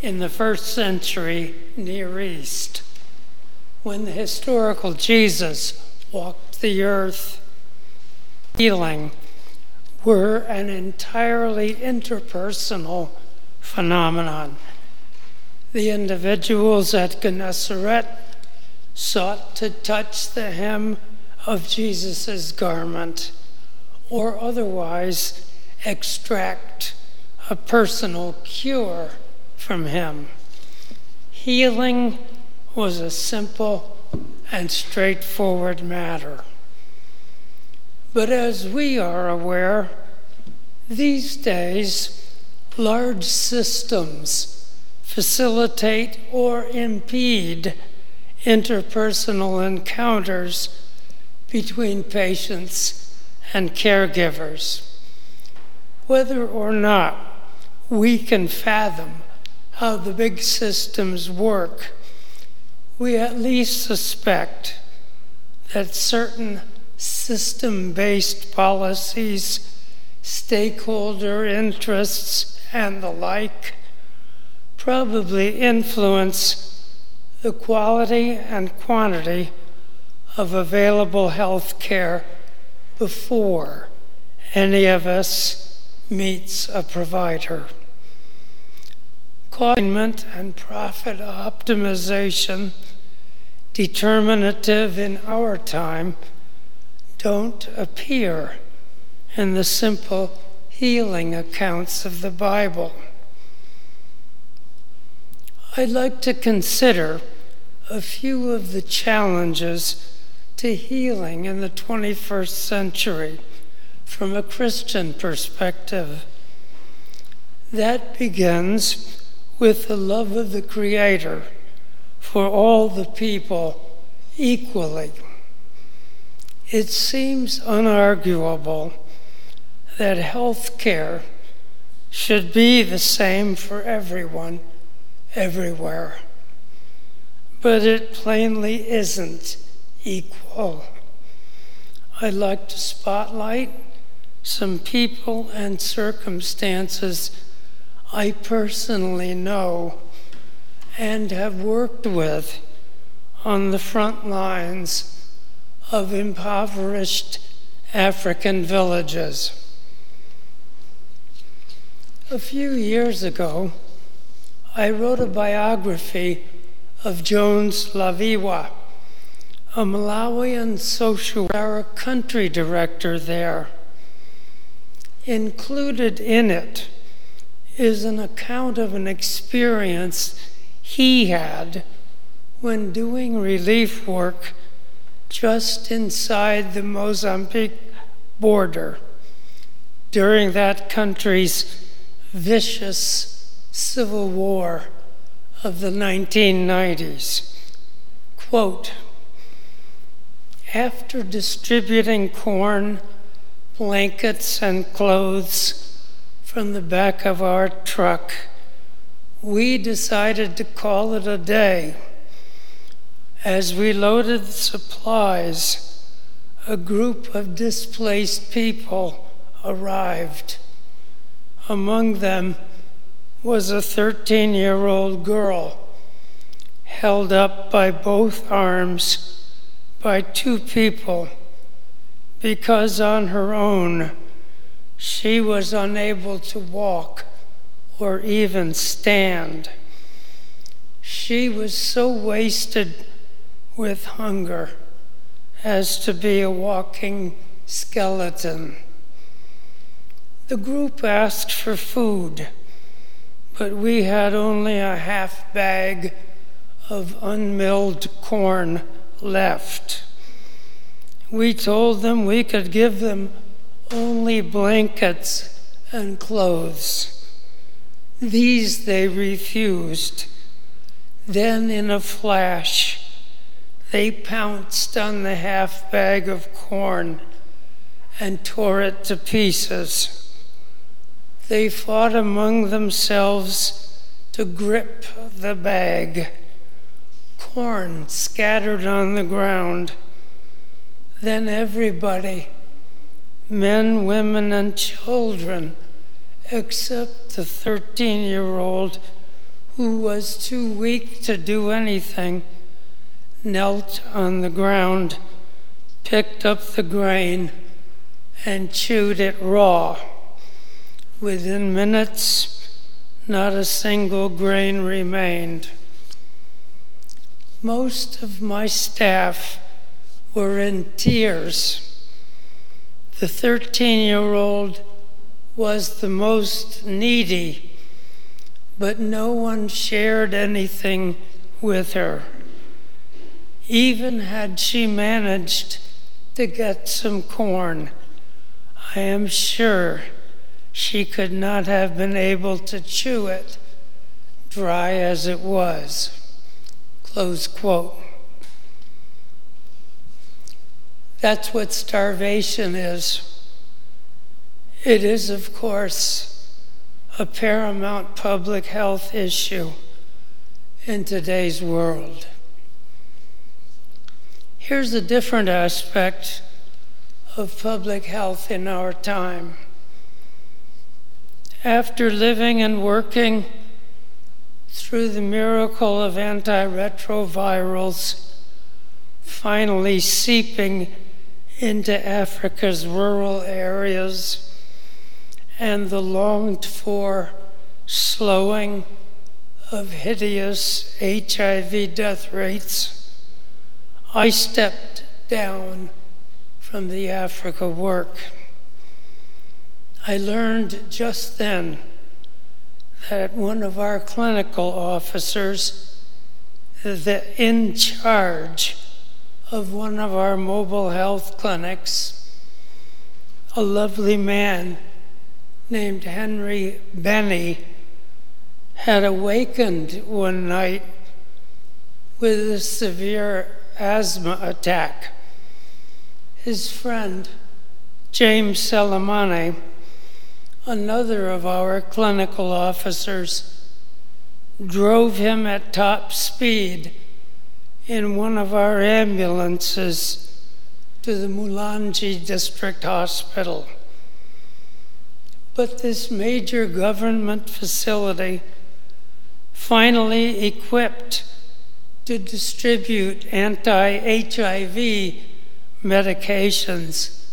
in the first century Near East, when the historical Jesus walked the earth, healing were an entirely interpersonal phenomenon. The individuals at Gennesaret sought to touch the hem of Jesus' garment or otherwise extract a personal cure from him. Healing was a simple and straightforward matter. But as we are aware, these days, large systems facilitate or impede interpersonal encounters between patients and caregivers. Whether or not we can fathom how the big systems work, we at least suspect that certain system based policies, stakeholder interests, and the like probably influence the quality and quantity of available health care before any of us meets a provider. Containment and profit optimization, determinative in our time, don't appear in the simple healing accounts of the Bible. I'd like to consider a few of the challenges to healing in the 21st century from a Christian perspective. That begins with the love of the Creator for all the people equally it seems unarguable that health care should be the same for everyone, everywhere. But it plainly isn't equal. I'd like to spotlight some people and circumstances I personally know and have worked with on the front lines of impoverished African villages. A few years ago, I wrote a biography of Jones Laviwa, a Malawian social country director there. Included in it is an account of an experience he had when doing relief work just inside the Mozambique border during that country's vicious civil war of the 1990s. Quote After distributing corn, blankets, and clothes from the back of our truck, we decided to call it a day as we loaded supplies, a group of displaced people arrived. Among them was a 13 year old girl held up by both arms by two people because on her own she was unable to walk or even stand. She was so wasted with hunger as to be a walking skeleton. The group asked for food, but we had only a half bag of unmilled corn left. We told them we could give them only blankets and clothes. These they refused. Then, in a flash, they pounced on the half bag of corn and tore it to pieces. They fought among themselves to grip the bag. Corn scattered on the ground. Then everybody, men, women, and children, except the 13 year old who was too weak to do anything, knelt on the ground, picked up the grain, and chewed it raw. Within minutes, not a single grain remained. Most of my staff were in tears. The 13 year old was the most needy but no one shared anything with her. Even had she managed to get some corn, I am sure she could not have been able to chew it, dry as it was. Close quote. That's what starvation is. It is, of course, a paramount public health issue in today's world. Here's a different aspect of public health in our time. After living and working through the miracle of antiretrovirals finally seeping into Africa's rural areas and the longed for slowing of hideous HIV death rates, I stepped down from the Africa work. I learned just then that one of our clinical officers, the in charge of one of our mobile health clinics, a lovely man named Henry Benny had awakened one night with a severe asthma attack. His friend, James Salamane, another of our clinical officers, drove him at top speed in one of our ambulances to the Mulanje District Hospital. But this major government facility, finally equipped to distribute anti HIV medications,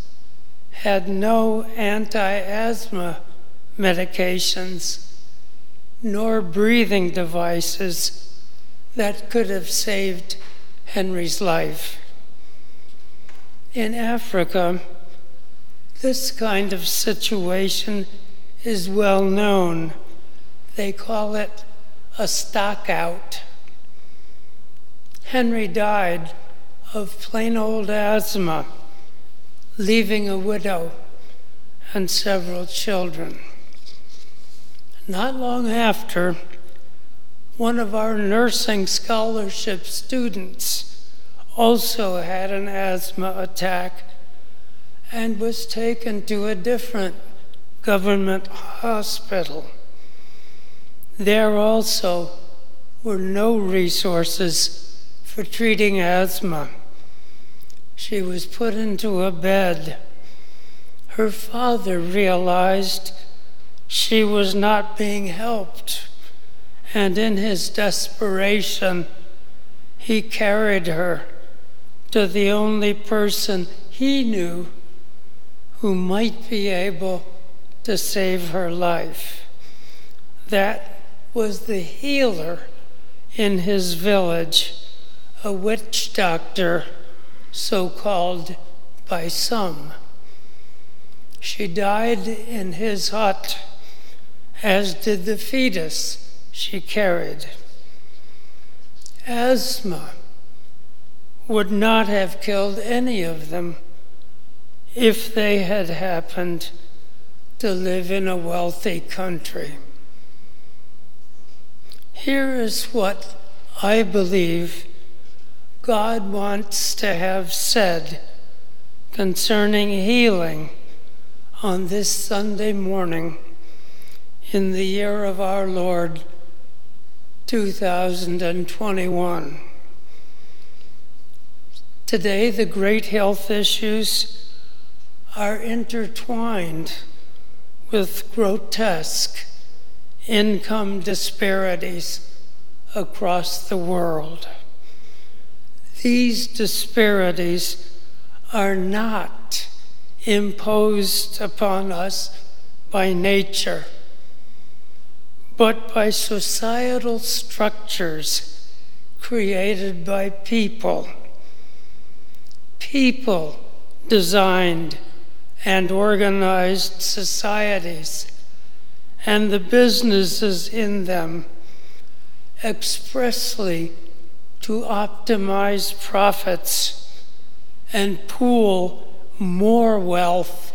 had no anti asthma medications nor breathing devices that could have saved Henry's life. In Africa, this kind of situation is well known. They call it a stockout. Henry died of plain old asthma, leaving a widow and several children. Not long after, one of our nursing scholarship students also had an asthma attack and was taken to a different government hospital. There also were no resources for treating asthma. She was put into a bed. Her father realized she was not being helped, and in his desperation, he carried her to the only person he knew who might be able to save her life. That was the healer in his village, a witch doctor, so called by some. She died in his hut, as did the fetus she carried. Asthma would not have killed any of them if they had happened to live in a wealthy country. Here is what I believe God wants to have said concerning healing on this Sunday morning in the year of our Lord 2021. Today, the great health issues are intertwined with grotesque income disparities across the world. These disparities are not imposed upon us by nature, but by societal structures created by people. People designed and organized societies and the businesses in them expressly to optimize profits and pool more wealth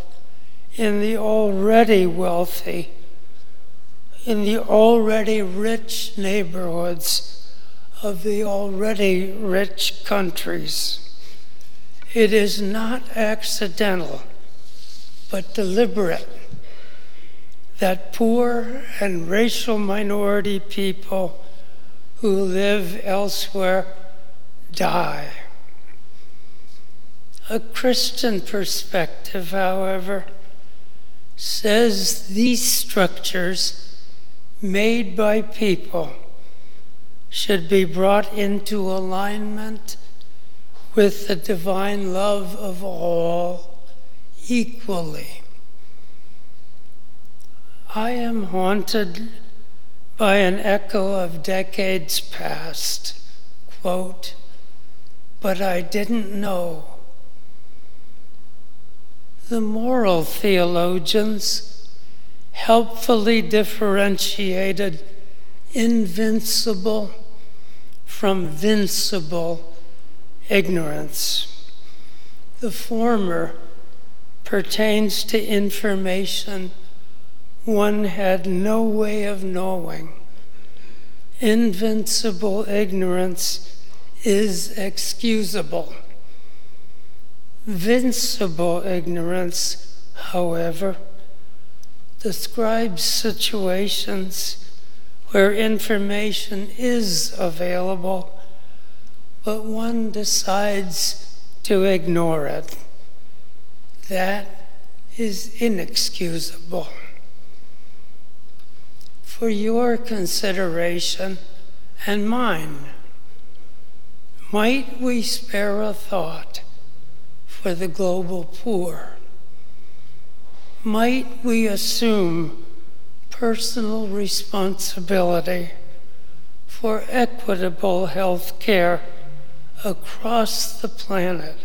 in the already wealthy, in the already rich neighborhoods of the already rich countries. It is not accidental, but deliberate that poor and racial minority people who live elsewhere die. A Christian perspective, however, says these structures made by people should be brought into alignment with the divine love of all equally. I am haunted by an echo of decades past. Quote, but I didn't know. The moral theologians helpfully differentiated invincible from vincible ignorance. The former pertains to information one had no way of knowing. Invincible ignorance is excusable. Vincible ignorance, however, describes situations where information is available, but one decides to ignore it. That is inexcusable for your consideration and mine. Might we spare a thought for the global poor? Might we assume personal responsibility for equitable health care across the planet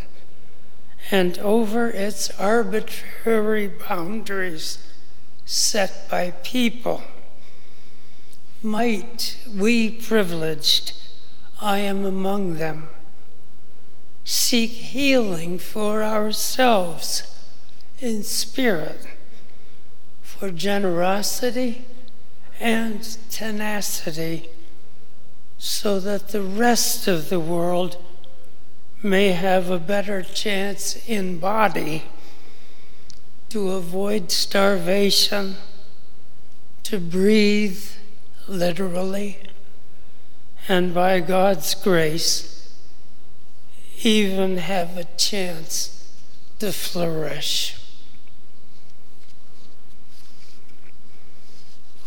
and over its arbitrary boundaries set by people? Might we privileged, I am among them, seek healing for ourselves in spirit, for generosity and tenacity, so that the rest of the world may have a better chance in body to avoid starvation, to breathe literally, and by God's grace, even have a chance to flourish.